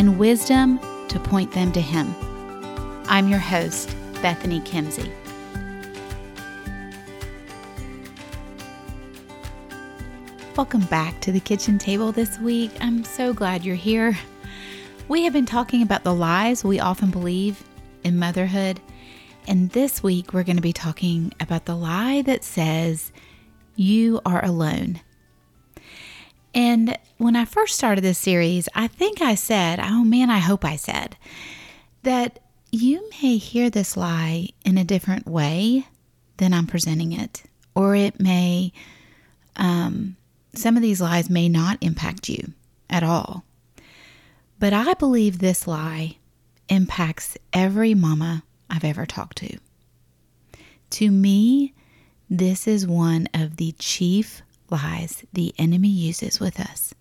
and wisdom to point them to Him. I'm your host, Bethany Kimsey. Welcome back to the kitchen table this week. I'm so glad you're here. We have been talking about the lies we often believe in motherhood, and this week we're going to be talking about the lie that says you are alone. And when I first started this series, I think I said, oh man, I hope I said, that you may hear this lie in a different way than I'm presenting it. Or it may, um, some of these lies may not impact you at all. But I believe this lie impacts every mama I've ever talked to. To me, this is one of the chief lies the enemy uses with us.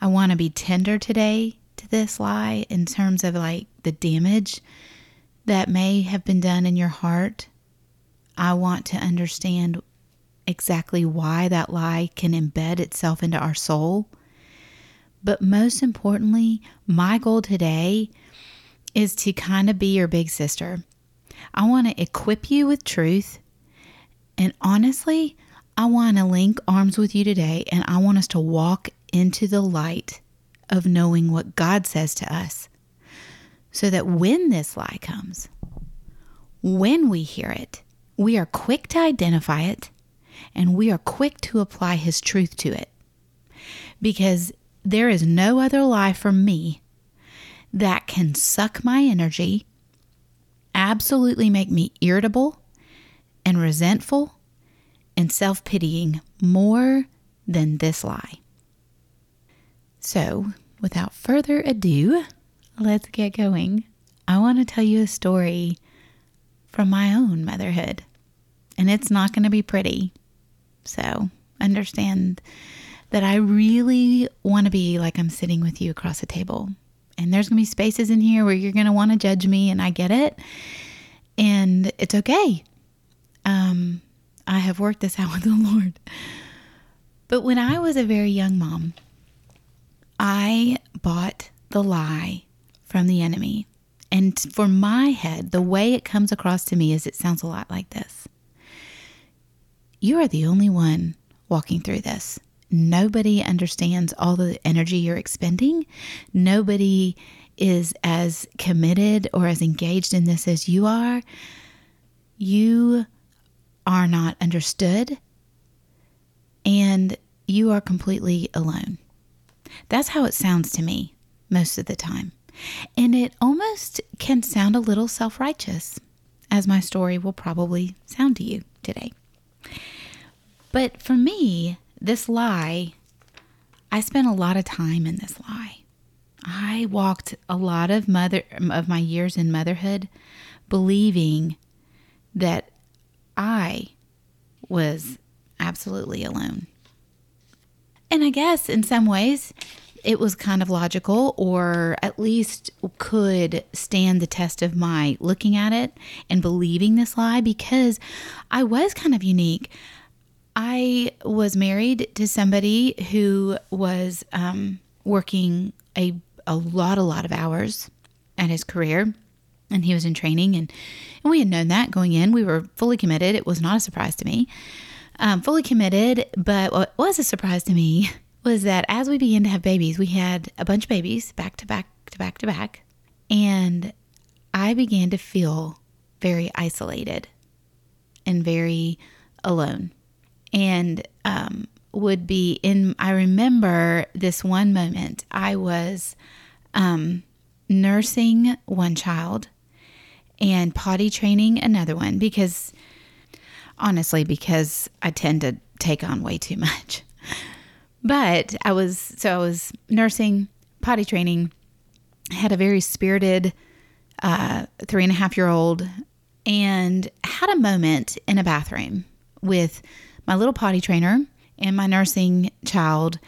I want to be tender today to this lie in terms of like the damage that may have been done in your heart. I want to understand exactly why that lie can embed itself into our soul. But most importantly, my goal today is to kind of be your big sister. I want to equip you with truth. And honestly, I want to link arms with you today and I want us to walk into the light of knowing what God says to us so that when this lie comes, when we hear it, we are quick to identify it and we are quick to apply His truth to it. Because there is no other lie for me that can suck my energy, absolutely make me irritable and resentful and self pitying more than this lie. So, without further ado, let's get going. I want to tell you a story from my own motherhood, and it's not going to be pretty. So, understand that I really want to be like I'm sitting with you across a table. And there's going to be spaces in here where you're going to want to judge me, and I get it. And it's okay. Um, I have worked this out with the Lord. But when I was a very young mom, I bought the lie from the enemy. And for my head, the way it comes across to me is it sounds a lot like this You are the only one walking through this. Nobody understands all the energy you're expending. Nobody is as committed or as engaged in this as you are. You are not understood and you are completely alone. That's how it sounds to me most of the time. And it almost can sound a little self righteous, as my story will probably sound to you today. But for me, this lie, I spent a lot of time in this lie. I walked a lot of mother of my years in motherhood believing that I was absolutely alone. And I guess in some ways it was kind of logical, or at least could stand the test of my looking at it and believing this lie because I was kind of unique. I was married to somebody who was um, working a, a lot, a lot of hours at his career and he was in training and, and we had known that going in. We were fully committed. It was not a surprise to me um, fully committed but what was a surprise to me was that as we began to have babies we had a bunch of babies back to back to back to back and i began to feel very isolated and very alone. And um, would be in i remember this one moment. I was um, nursing one child and potty training another one because honestly, because I tend to take on way too much. But I was, so I was nursing, potty training, had a very spirited uh, three and a half year old and had a moment in a bathroom with my little potty trainer and my nursing child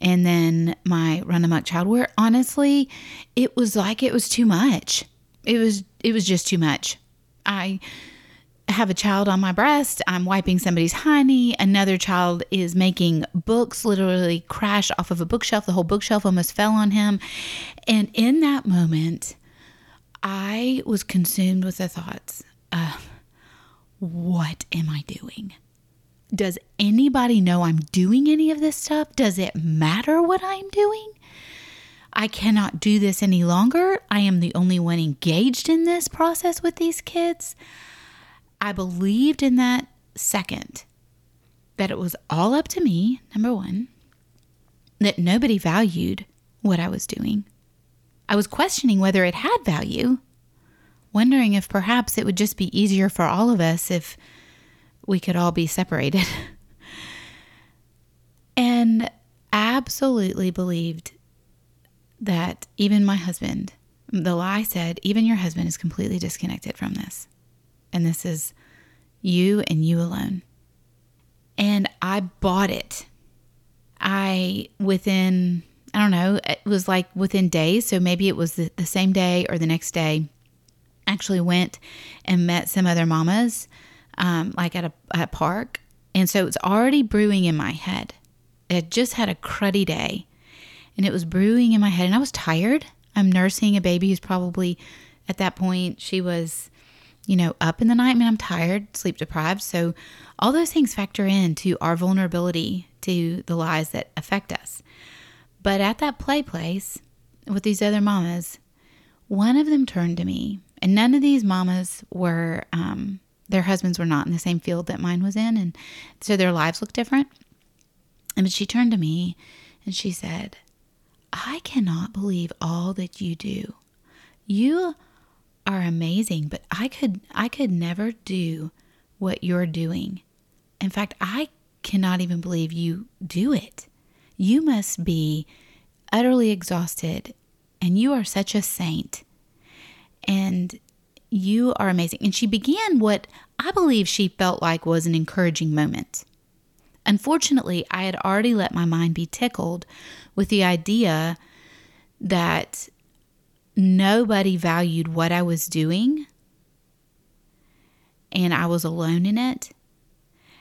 and then my run amok child where honestly it was like it was too much it was it was just too much i have a child on my breast i'm wiping somebody's hiney another child is making books literally crash off of a bookshelf the whole bookshelf almost fell on him and in that moment i was consumed with the thoughts of what am i doing does anybody know I'm doing any of this stuff? Does it matter what I'm doing? I cannot do this any longer. I am the only one engaged in this process with these kids. I believed in that second that it was all up to me, number one, that nobody valued what I was doing. I was questioning whether it had value, wondering if perhaps it would just be easier for all of us if we could all be separated. and absolutely believed that even my husband, the lie said, even your husband is completely disconnected from this. And this is you and you alone. And I bought it. I, within, I don't know, it was like within days. So maybe it was the, the same day or the next day, actually went and met some other mamas um, like at a, a park. And so it's already brewing in my head. I just had a cruddy day and it was brewing in my head. And I was tired. I'm nursing a baby who's probably at that point, she was, you know, up in the night. I mean, I'm tired, sleep deprived. So all those things factor into our vulnerability to the lies that affect us. But at that play place with these other mamas, one of them turned to me, and none of these mamas were um, their husbands were not in the same field that mine was in, and so their lives looked different. And she turned to me and she said, I cannot believe all that you do. You are amazing, but I could I could never do what you're doing. In fact, I cannot even believe you do it. You must be utterly exhausted and you are such a saint. And you are amazing. And she began what I believe she felt like was an encouraging moment. Unfortunately, I had already let my mind be tickled with the idea that nobody valued what I was doing and I was alone in it.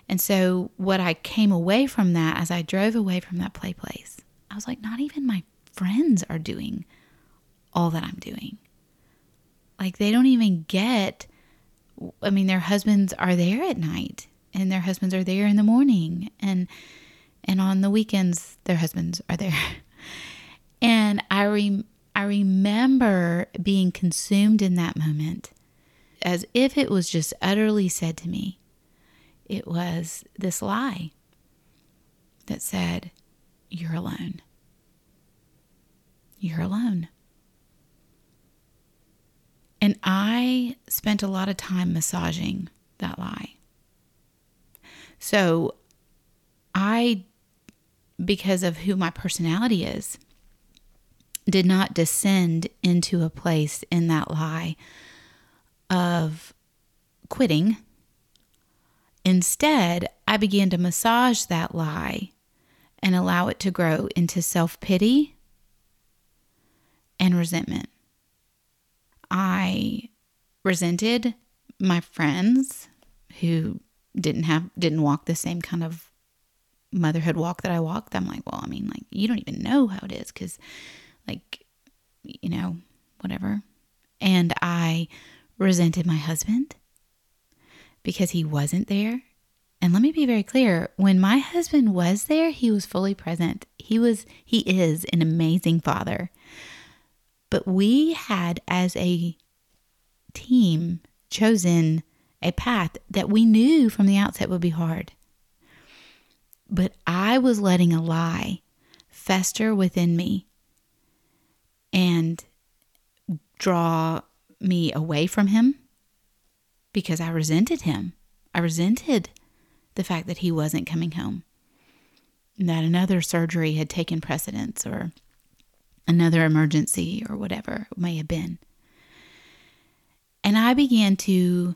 And so, what I came away from that as I drove away from that play place, I was like, not even my friends are doing all that I'm doing. Like they don't even get I mean their husbands are there at night and their husbands are there in the morning and and on the weekends their husbands are there. And I re- I remember being consumed in that moment as if it was just utterly said to me. It was this lie that said, You're alone. You're alone. And I spent a lot of time massaging that lie. So I, because of who my personality is, did not descend into a place in that lie of quitting. Instead, I began to massage that lie and allow it to grow into self pity and resentment. I resented my friends who didn't have didn't walk the same kind of motherhood walk that I walked. I'm like, well, I mean, like you don't even know how it is cuz like you know, whatever. And I resented my husband because he wasn't there. And let me be very clear, when my husband was there, he was fully present. He was he is an amazing father. But we had, as a team, chosen a path that we knew from the outset would be hard. But I was letting a lie fester within me and draw me away from him because I resented him. I resented the fact that he wasn't coming home, that another surgery had taken precedence, or another emergency or whatever it may have been. And I began to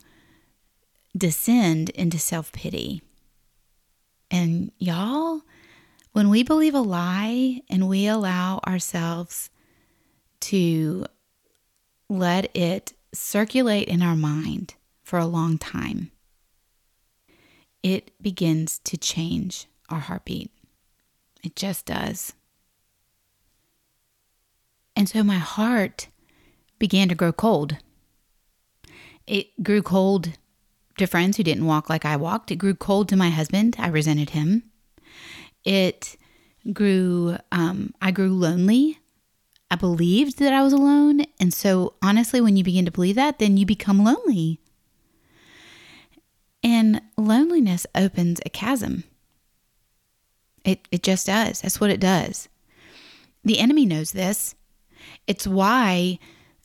descend into self pity. And y'all, when we believe a lie and we allow ourselves to let it circulate in our mind for a long time, it begins to change our heartbeat. It just does. And so my heart began to grow cold. It grew cold to friends who didn't walk like I walked. It grew cold to my husband. I resented him. It grew, um, I grew lonely. I believed that I was alone. And so, honestly, when you begin to believe that, then you become lonely. And loneliness opens a chasm. It, it just does. That's what it does. The enemy knows this. It's why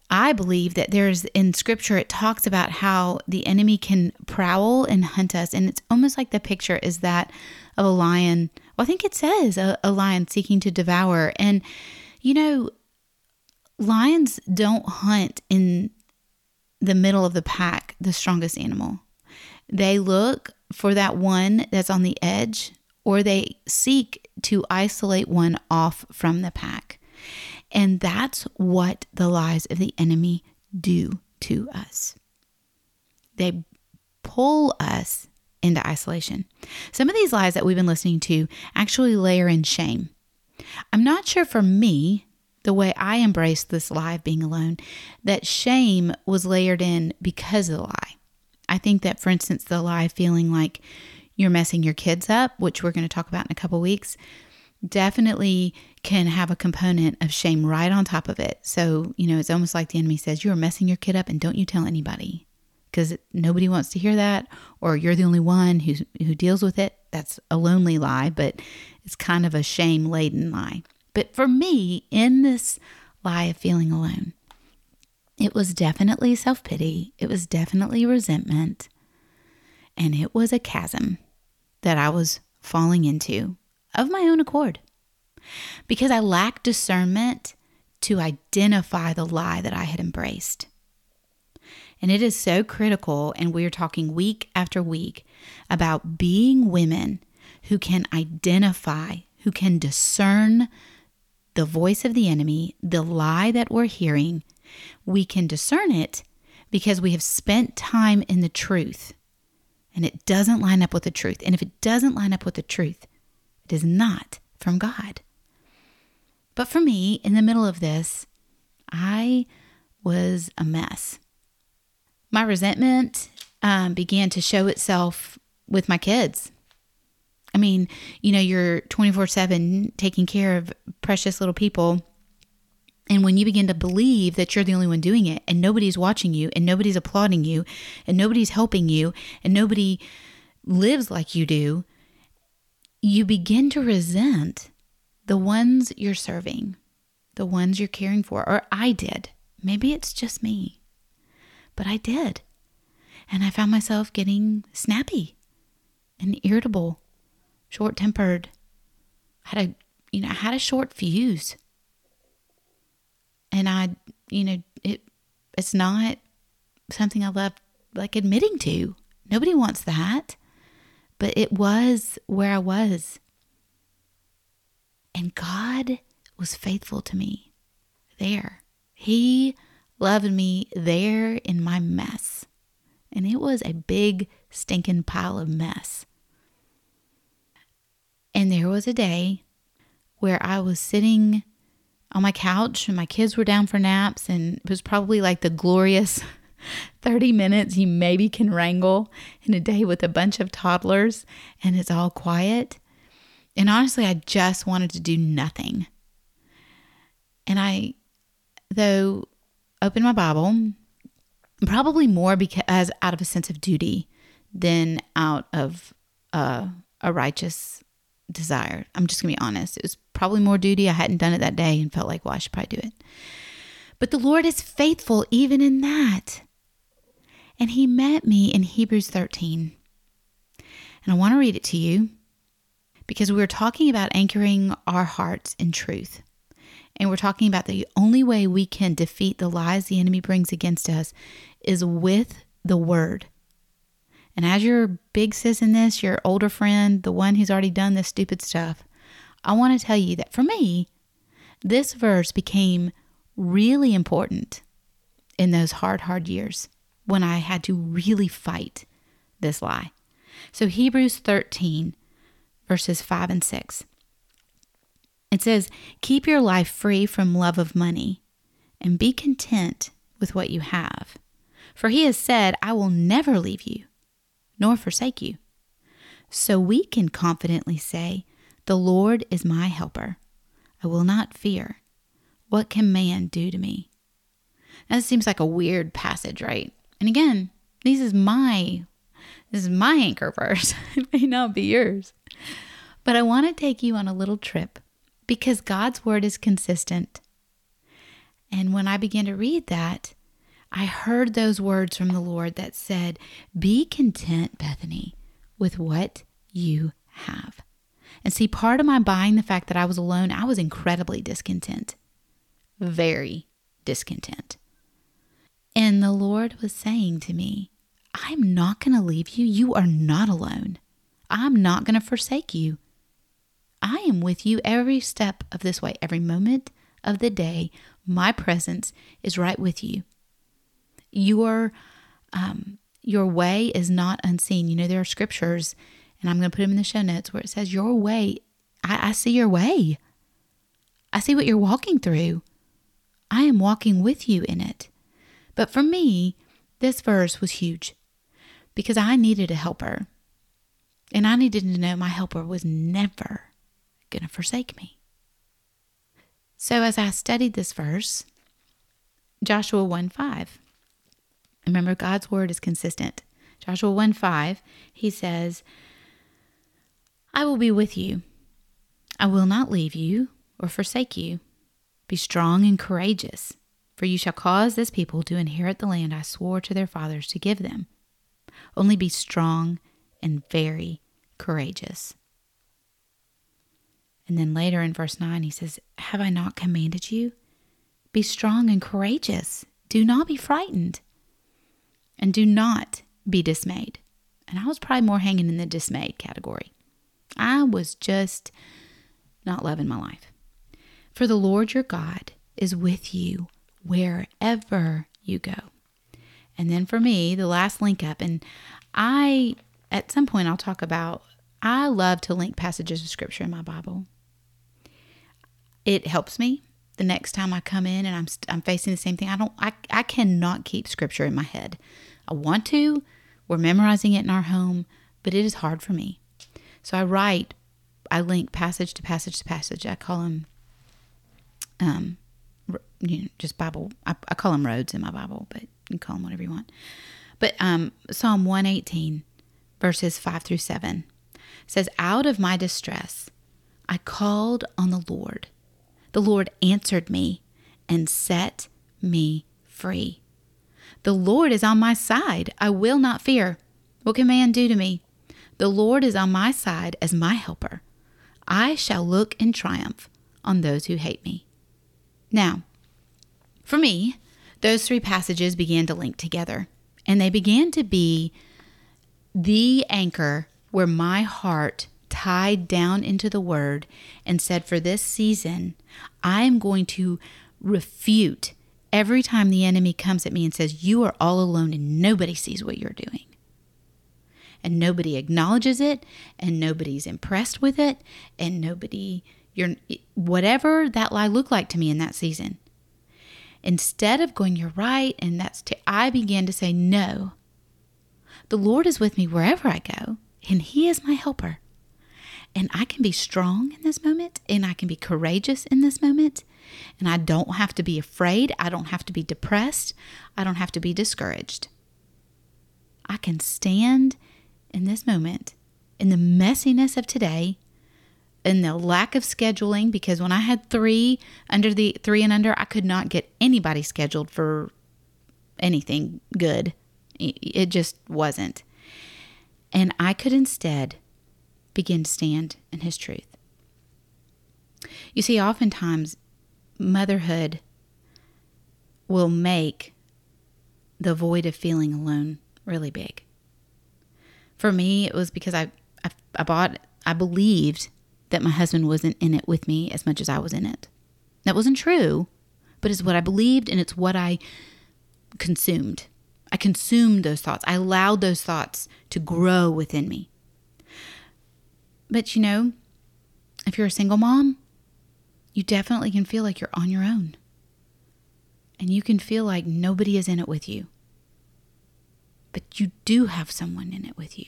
I believe that there's in scripture, it talks about how the enemy can prowl and hunt us. And it's almost like the picture is that of a lion. Well, I think it says a, a lion seeking to devour. And, you know, lions don't hunt in the middle of the pack, the strongest animal. They look for that one that's on the edge, or they seek to isolate one off from the pack. And that's what the lies of the enemy do to us. They pull us into isolation. Some of these lies that we've been listening to actually layer in shame. I'm not sure for me, the way I embraced this lie of being alone, that shame was layered in because of the lie. I think that, for instance, the lie of feeling like you're messing your kids up, which we're going to talk about in a couple weeks, definitely can have a component of shame right on top of it. So, you know, it's almost like the enemy says, You're messing your kid up and don't you tell anybody because nobody wants to hear that, or you're the only one who, who deals with it. That's a lonely lie, but it's kind of a shame laden lie. But for me, in this lie of feeling alone, it was definitely self pity, it was definitely resentment, and it was a chasm that I was falling into of my own accord. Because I lacked discernment to identify the lie that I had embraced. And it is so critical, and we're talking week after week about being women who can identify, who can discern the voice of the enemy, the lie that we're hearing. We can discern it because we have spent time in the truth and it doesn't line up with the truth. And if it doesn't line up with the truth, it is not from God. But for me, in the middle of this, I was a mess. My resentment um, began to show itself with my kids. I mean, you know, you're 24 7 taking care of precious little people. And when you begin to believe that you're the only one doing it and nobody's watching you and nobody's applauding you and nobody's helping you and nobody lives like you do, you begin to resent the ones you're serving, the ones you're caring for, or I did. Maybe it's just me, but I did. And I found myself getting snappy and irritable, short tempered. Had a, you know, I had a short fuse. And I, you know, it, it's not something I love like admitting to. Nobody wants that. But it was where I was. And God was faithful to me there. He loved me there in my mess. And it was a big, stinking pile of mess. And there was a day where I was sitting on my couch and my kids were down for naps, and it was probably like the glorious 30 minutes you maybe can wrangle in a day with a bunch of toddlers and it's all quiet. And honestly, I just wanted to do nothing. And I, though, opened my Bible, probably more because out of a sense of duty than out of uh, a righteous desire. I'm just gonna be honest. It was probably more duty. I hadn't done it that day and felt like, well, I should probably do it. But the Lord is faithful even in that. And he met me in Hebrews 13. And I want to read it to you because we were talking about anchoring our hearts in truth. And we're talking about the only way we can defeat the lies the enemy brings against us is with the word. And as your big sis in this, your older friend, the one who's already done this stupid stuff, I want to tell you that for me, this verse became really important in those hard, hard years when I had to really fight this lie. So, Hebrews 13, verses 5 and 6. It says, Keep your life free from love of money and be content with what you have. For he has said, I will never leave you nor forsake you. So we can confidently say, The Lord is my helper. I will not fear. What can man do to me? That seems like a weird passage, right? And again, this is my this is my anchor verse. it may not be yours. But I want to take you on a little trip because God's word is consistent. And when I began to read that, I heard those words from the Lord that said, Be content, Bethany, with what you have. And see, part of my buying the fact that I was alone, I was incredibly discontent, very discontent. And the Lord was saying to me, I'm not going to leave you. You are not alone. I'm not going to forsake you. I am with you every step of this way, every moment of the day. My presence is right with you your um, your way is not unseen. You know, there are scriptures, and I'm going to put them in the show notes where it says, Your way, I, I see your way. I see what you're walking through. I am walking with you in it. But for me, this verse was huge because I needed a helper. And I needed to know my helper was never going to forsake me. So as I studied this verse, Joshua 1 5, Remember, God's word is consistent. Joshua 1 5, he says, I will be with you. I will not leave you or forsake you. Be strong and courageous, for you shall cause this people to inherit the land I swore to their fathers to give them. Only be strong and very courageous. And then later in verse 9, he says, Have I not commanded you? Be strong and courageous. Do not be frightened and do not be dismayed. And I was probably more hanging in the dismayed category. I was just not loving my life. For the Lord your God is with you wherever you go. And then for me, the last link up, and I, at some point, I'll talk about, I love to link passages of scripture in my Bible. It helps me the next time I come in and I'm, I'm facing the same thing. I don't, I, I cannot keep scripture in my head. I want to. We're memorizing it in our home, but it is hard for me. So I write, I link passage to passage to passage. I call them, um, you know, just Bible. I, I call them roads in my Bible, but you call them whatever you want. But um, Psalm 118, verses 5 through 7 says, Out of my distress, I called on the Lord. The Lord answered me and set me free. The Lord is on my side. I will not fear. What can man do to me? The Lord is on my side as my helper. I shall look in triumph on those who hate me. Now, for me, those three passages began to link together, and they began to be the anchor where my heart tied down into the word and said, For this season, I am going to refute every time the enemy comes at me and says, You are all alone and nobody sees what you're doing, and nobody acknowledges it, and nobody's impressed with it, and nobody, you're, whatever that lie looked like to me in that season. Instead of going, You're right, and that's, t- I began to say, No. The Lord is with me wherever I go, and He is my helper. And I can be strong in this moment, and I can be courageous in this moment, and I don't have to be afraid. I don't have to be depressed. I don't have to be discouraged. I can stand in this moment, in the messiness of today, in the lack of scheduling, because when I had three under the three and under, I could not get anybody scheduled for anything good. It just wasn't. And I could instead begin to stand in His truth. You see, oftentimes motherhood will make the void of feeling alone really big. For me, it was because I, I, I bought, I believed that my husband wasn't in it with me as much as I was in it. That wasn't true, but it's what I believed and it's what I consumed. I consumed those thoughts. I allowed those thoughts to grow within me. But you know, if you're a single mom, you definitely can feel like you're on your own. And you can feel like nobody is in it with you. But you do have someone in it with you.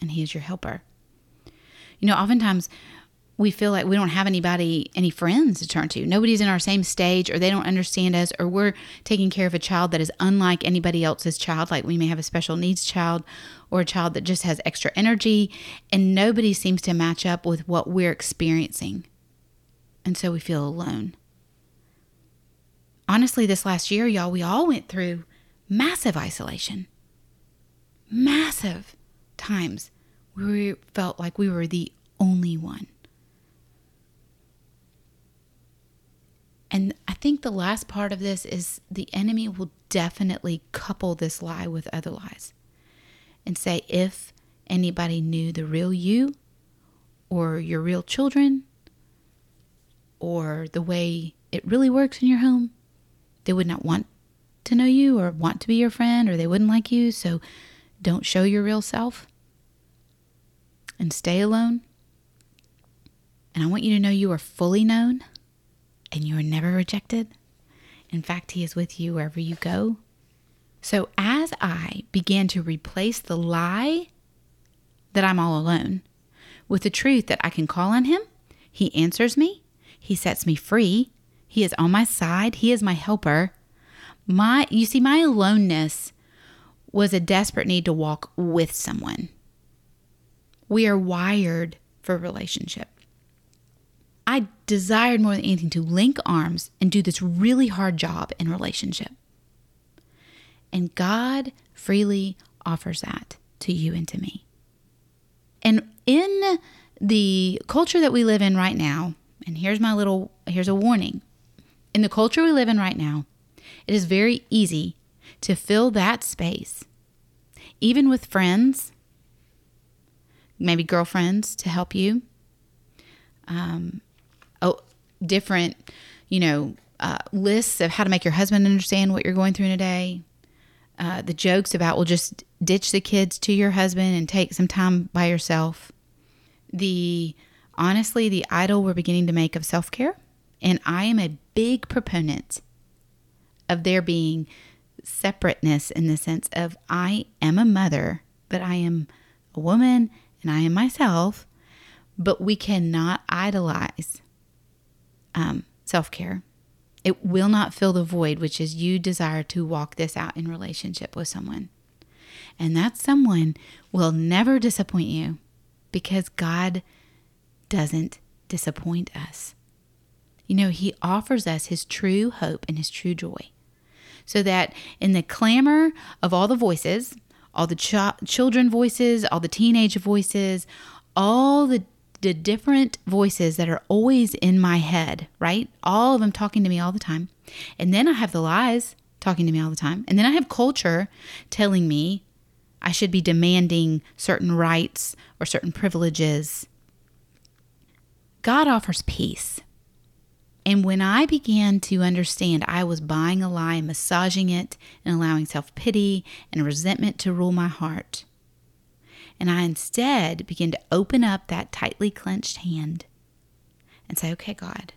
And he is your helper. You know, oftentimes we feel like we don't have anybody, any friends to turn to. Nobody's in our same stage, or they don't understand us, or we're taking care of a child that is unlike anybody else's child. Like we may have a special needs child or a child that just has extra energy, and nobody seems to match up with what we're experiencing. And so we feel alone. Honestly, this last year, y'all, we all went through massive isolation. Massive times where we felt like we were the only one. And I think the last part of this is the enemy will definitely couple this lie with other lies and say, if anybody knew the real you or your real children or the way it really works in your home, they would not want to know you or want to be your friend or they wouldn't like you. So don't show your real self and stay alone. And I want you to know you are fully known and you are never rejected. In fact, He is with you wherever you go. So, as I began to replace the lie that I'm all alone with the truth that I can call on Him, He answers me, He sets me free, He is on my side, He is my helper. My, you see, my aloneness was a desperate need to walk with someone. We are wired for relationship. I desired more than anything to link arms and do this really hard job in relationship. And God freely offers that to you and to me. And in the culture that we live in right now, and here's my little here's a warning. In the culture we live in right now, it is very easy to fill that space, even with friends, maybe girlfriends to help you, um, oh, different, you know, uh, lists of how to make your husband understand what you're going through in a day. Uh, the jokes about, well, just ditch the kids to your husband and take some time by yourself. The honestly, the idol we're beginning to make of self care. And I am a big proponent of there being separateness in the sense of I am a mother, but I am a woman and I am myself, but we cannot idolize um, self care. It will not fill the void, which is you desire to walk this out in relationship with someone. And that someone will never disappoint you because God doesn't disappoint us. You know, He offers us His true hope and His true joy. So that in the clamor of all the voices, all the ch- children voices, all the teenage voices, all the the different voices that are always in my head, right? All of them talking to me all the time. And then I have the lies talking to me all the time. And then I have culture telling me I should be demanding certain rights or certain privileges. God offers peace. And when I began to understand I was buying a lie and massaging it and allowing self pity and resentment to rule my heart, and I instead began to open up that tightly clenched hand and say, okay, God,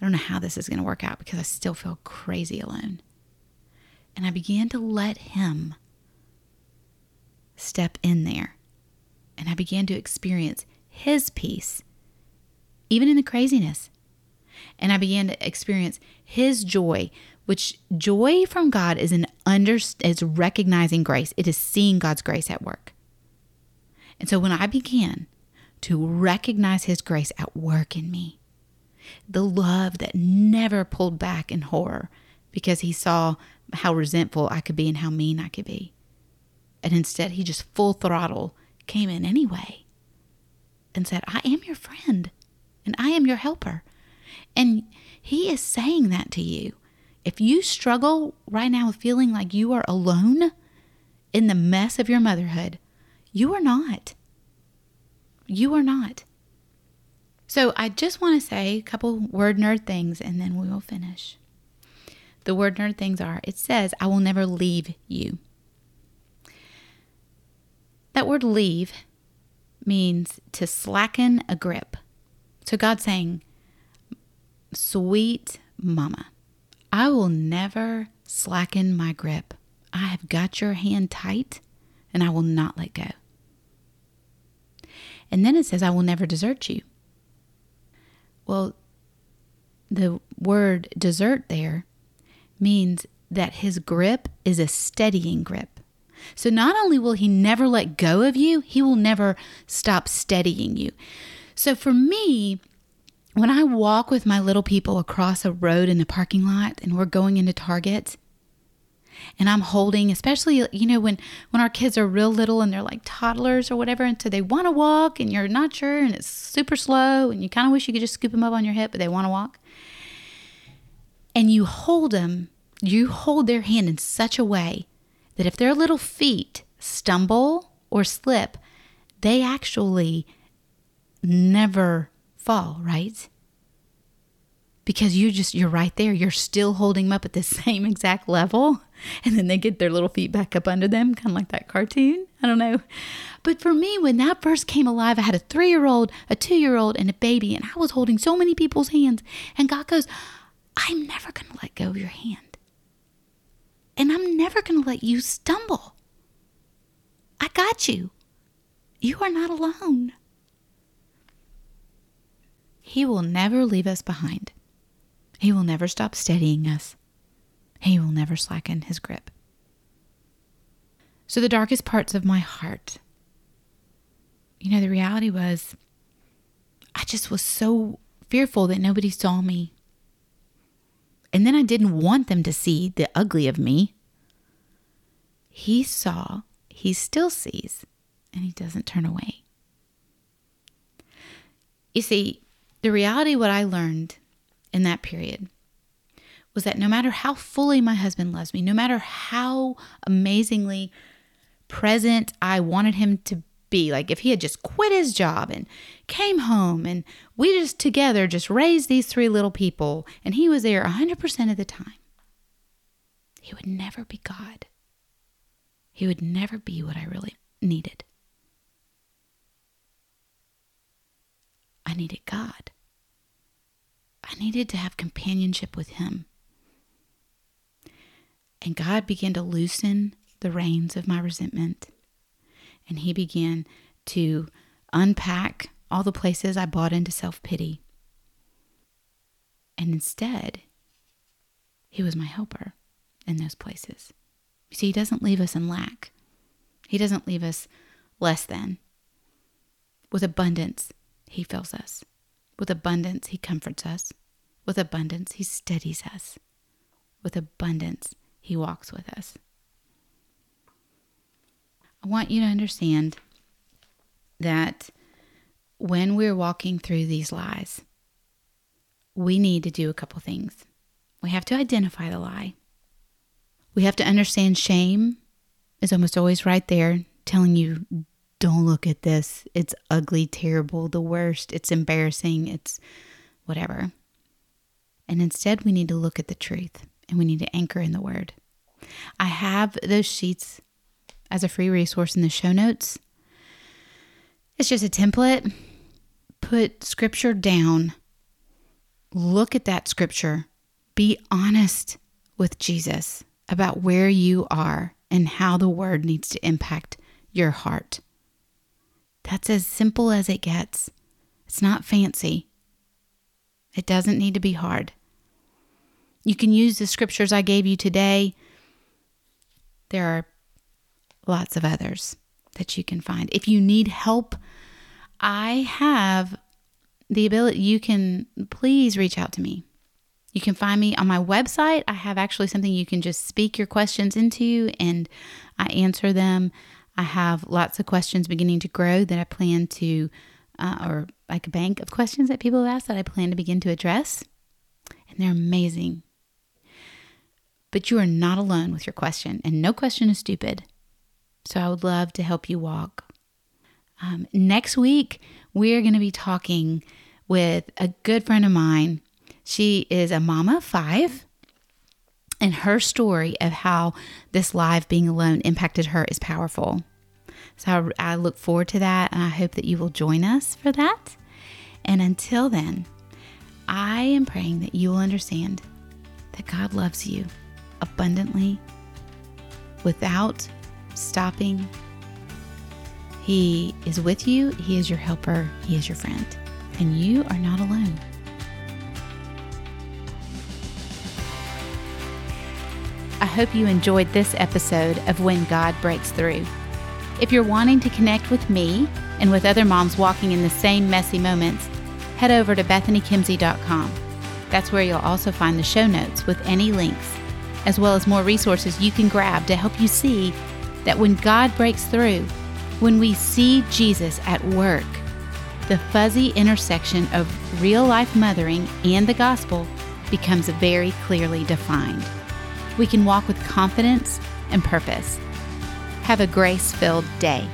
I don't know how this is going to work out because I still feel crazy alone. And I began to let Him step in there. And I began to experience His peace, even in the craziness. And I began to experience His joy, which joy from God is an under is recognizing grace. It is seeing God's grace at work. And so when I began to recognize His grace at work in me, the love that never pulled back in horror because He saw how resentful I could be and how mean I could be. And instead, He just full throttle came in anyway and said, I am your friend and I am your helper. And He is saying that to you. If you struggle right now with feeling like you are alone in the mess of your motherhood, you are not. You are not. So I just want to say a couple word nerd things and then we will finish. The word nerd things are it says, I will never leave you. That word leave means to slacken a grip. So God's saying, Sweet mama, I will never slacken my grip. I have got your hand tight and I will not let go. And then it says, I will never desert you. Well, the word desert there means that his grip is a steadying grip. So not only will he never let go of you, he will never stop steadying you. So for me, when I walk with my little people across a road in the parking lot and we're going into Target, and I'm holding, especially you know when when our kids are real little and they're like toddlers or whatever, and so they want to walk and you're not sure and it's super slow and you kind of wish you could just scoop them up on your hip, but they want to walk. And you hold them, you hold their hand in such a way that if their little feet stumble or slip, they actually never fall, right? Because you just, you're right there. You're still holding them up at the same exact level. And then they get their little feet back up under them, kind of like that cartoon. I don't know. But for me, when that first came alive, I had a three year old, a two year old, and a baby, and I was holding so many people's hands. And God goes, I'm never going to let go of your hand and I'm never going to let you stumble. I got you. You are not alone. He will never leave us behind. He will never stop steadying us. He will never slacken his grip. So, the darkest parts of my heart, you know, the reality was I just was so fearful that nobody saw me and then I didn't want them to see the ugly of me. He saw, he still sees, and he doesn't turn away. You see, the reality, what I learned in that period was that no matter how fully my husband loves me, no matter how amazingly present I wanted him to be like if he had just quit his job and came home and we just together just raised these three little people and he was there 100% of the time. He would never be God. He would never be what I really needed. I needed God. I needed to have companionship with Him. And God began to loosen the reins of my resentment and he began to unpack all the places I bought into self pity. And instead, he was my helper in those places. You see, he doesn't leave us in lack, he doesn't leave us less than. With abundance, he fills us. With abundance, he comforts us. With abundance, he steadies us. With abundance, he walks with us. I want you to understand that when we're walking through these lies, we need to do a couple things. We have to identify the lie. We have to understand shame is almost always right there telling you, don't look at this. It's ugly, terrible, the worst. It's embarrassing. It's whatever. And instead, we need to look at the truth and we need to anchor in the word. I have those sheets as a free resource in the show notes. It's just a template. Put scripture down. Look at that scripture. Be honest with Jesus about where you are and how the word needs to impact your heart. That's as simple as it gets. It's not fancy. It doesn't need to be hard. You can use the scriptures I gave you today. There are lots of others that you can find. If you need help, I have the ability, you can please reach out to me. You can find me on my website. I have actually something you can just speak your questions into and I answer them. I have lots of questions beginning to grow that I plan to, uh, or like a bank of questions that people have asked that I plan to begin to address, and they're amazing. But you are not alone with your question, and no question is stupid. So I would love to help you walk. Um, next week, we're going to be talking with a good friend of mine. She is a mama of five, and her story of how this life being alone impacted her is powerful. So I, I look forward to that, and I hope that you will join us for that. And until then, I am praying that you will understand that God loves you abundantly without stopping. He is with you, He is your helper, He is your friend, and you are not alone. I hope you enjoyed this episode of When God Breaks Through. If you're wanting to connect with me and with other moms walking in the same messy moments, head over to bethanykimsey.com. That's where you'll also find the show notes with any links, as well as more resources you can grab to help you see that when God breaks through, when we see Jesus at work, the fuzzy intersection of real life mothering and the gospel becomes very clearly defined. We can walk with confidence and purpose. Have a grace filled day.